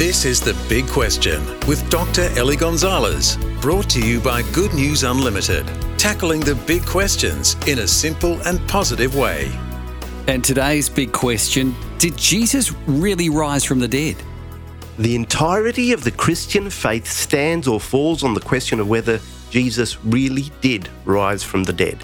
This is The Big Question with Dr. Eliezer Gonzalez, brought to you by Good News Unlimited, tackling the big questions in a simple and positive way. And today's big question Did Jesus really rise from the dead? The entirety of the Christian faith stands or falls on the question of whether Jesus really did rise from the dead.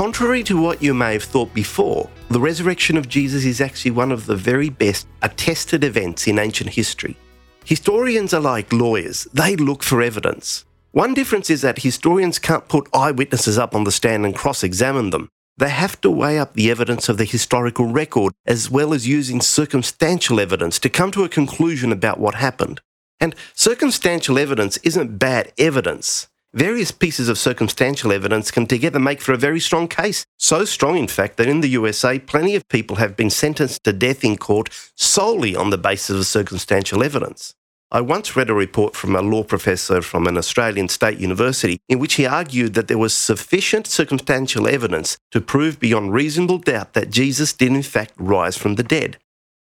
Contrary to what you may have thought before, the resurrection of Jesus is actually one of the very best attested events in ancient history. Historians are like lawyers, they look for evidence. One difference is that historians can't put eyewitnesses up on the stand and cross examine them. They have to weigh up the evidence of the historical record as well as using circumstantial evidence to come to a conclusion about what happened. And circumstantial evidence isn't bad evidence. Various pieces of circumstantial evidence can together make for a very strong case. So strong, in fact, that in the USA, plenty of people have been sentenced to death in court solely on the basis of circumstantial evidence. I once read a report from a law professor from an Australian state university in which he argued that there was sufficient circumstantial evidence to prove beyond reasonable doubt that Jesus did in fact rise from the dead.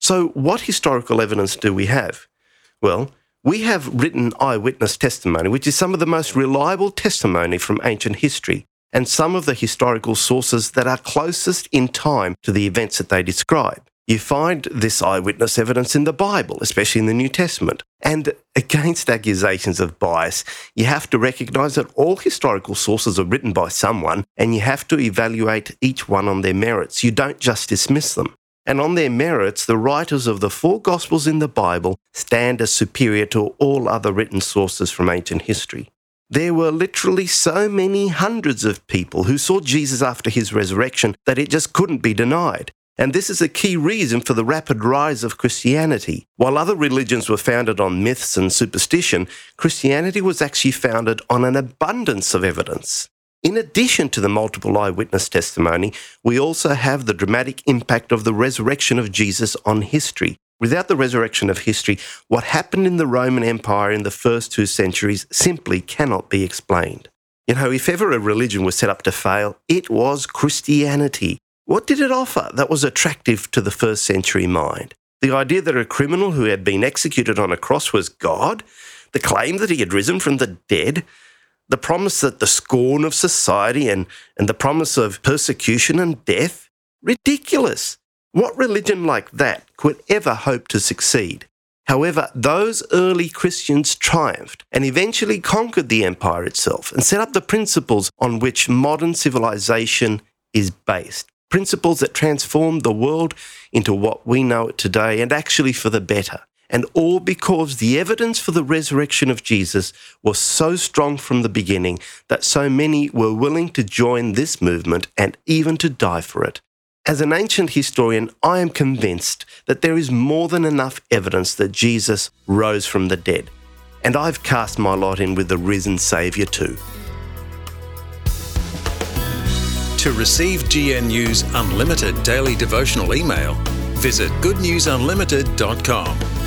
So, what historical evidence do we have? Well, we have written eyewitness testimony, which is some of the most reliable testimony from ancient history, and some of the historical sources that are closest in time to the events that they describe. You find this eyewitness evidence in the Bible, especially in the New Testament. And against accusations of bias, you have to recognize that all historical sources are written by someone, and you have to evaluate each one on their merits. You don't just dismiss them and on their merits, the writers of the four Gospels in the Bible stand as superior to all other written sources from ancient history. There were literally so many hundreds of people who saw Jesus after his resurrection that it just couldn't be denied. And this is a key reason for the rapid rise of Christianity. While other religions were founded on myths and superstition, Christianity was actually founded on an abundance of evidence. In addition to the multiple eyewitness testimony, we also have the dramatic impact of the resurrection of Jesus on history. Without the resurrection of history, what happened in the Roman Empire in the first two centuries simply cannot be explained. You know, if ever a religion was set up to fail, it was Christianity. What did it offer that was attractive to the first century mind? The idea that a criminal who had been executed on a cross was God? The claim that he had risen from the dead? The promise that the scorn of society and, and the promise of persecution and death? Ridiculous. What religion like that could ever hope to succeed? However, those early Christians triumphed and eventually conquered the empire itself and set up the principles on which modern civilization is based. Principles that transformed the world into what we know it today and actually for the better and all because the evidence for the resurrection of Jesus was so strong from the beginning that so many were willing to join this movement and even to die for it. As an ancient historian, I am convinced that there is more than enough evidence that Jesus rose from the dead, and I've cast my lot in with the risen Saviour too. To receive GNU's unlimited daily devotional email, visit goodnewsunlimited.com.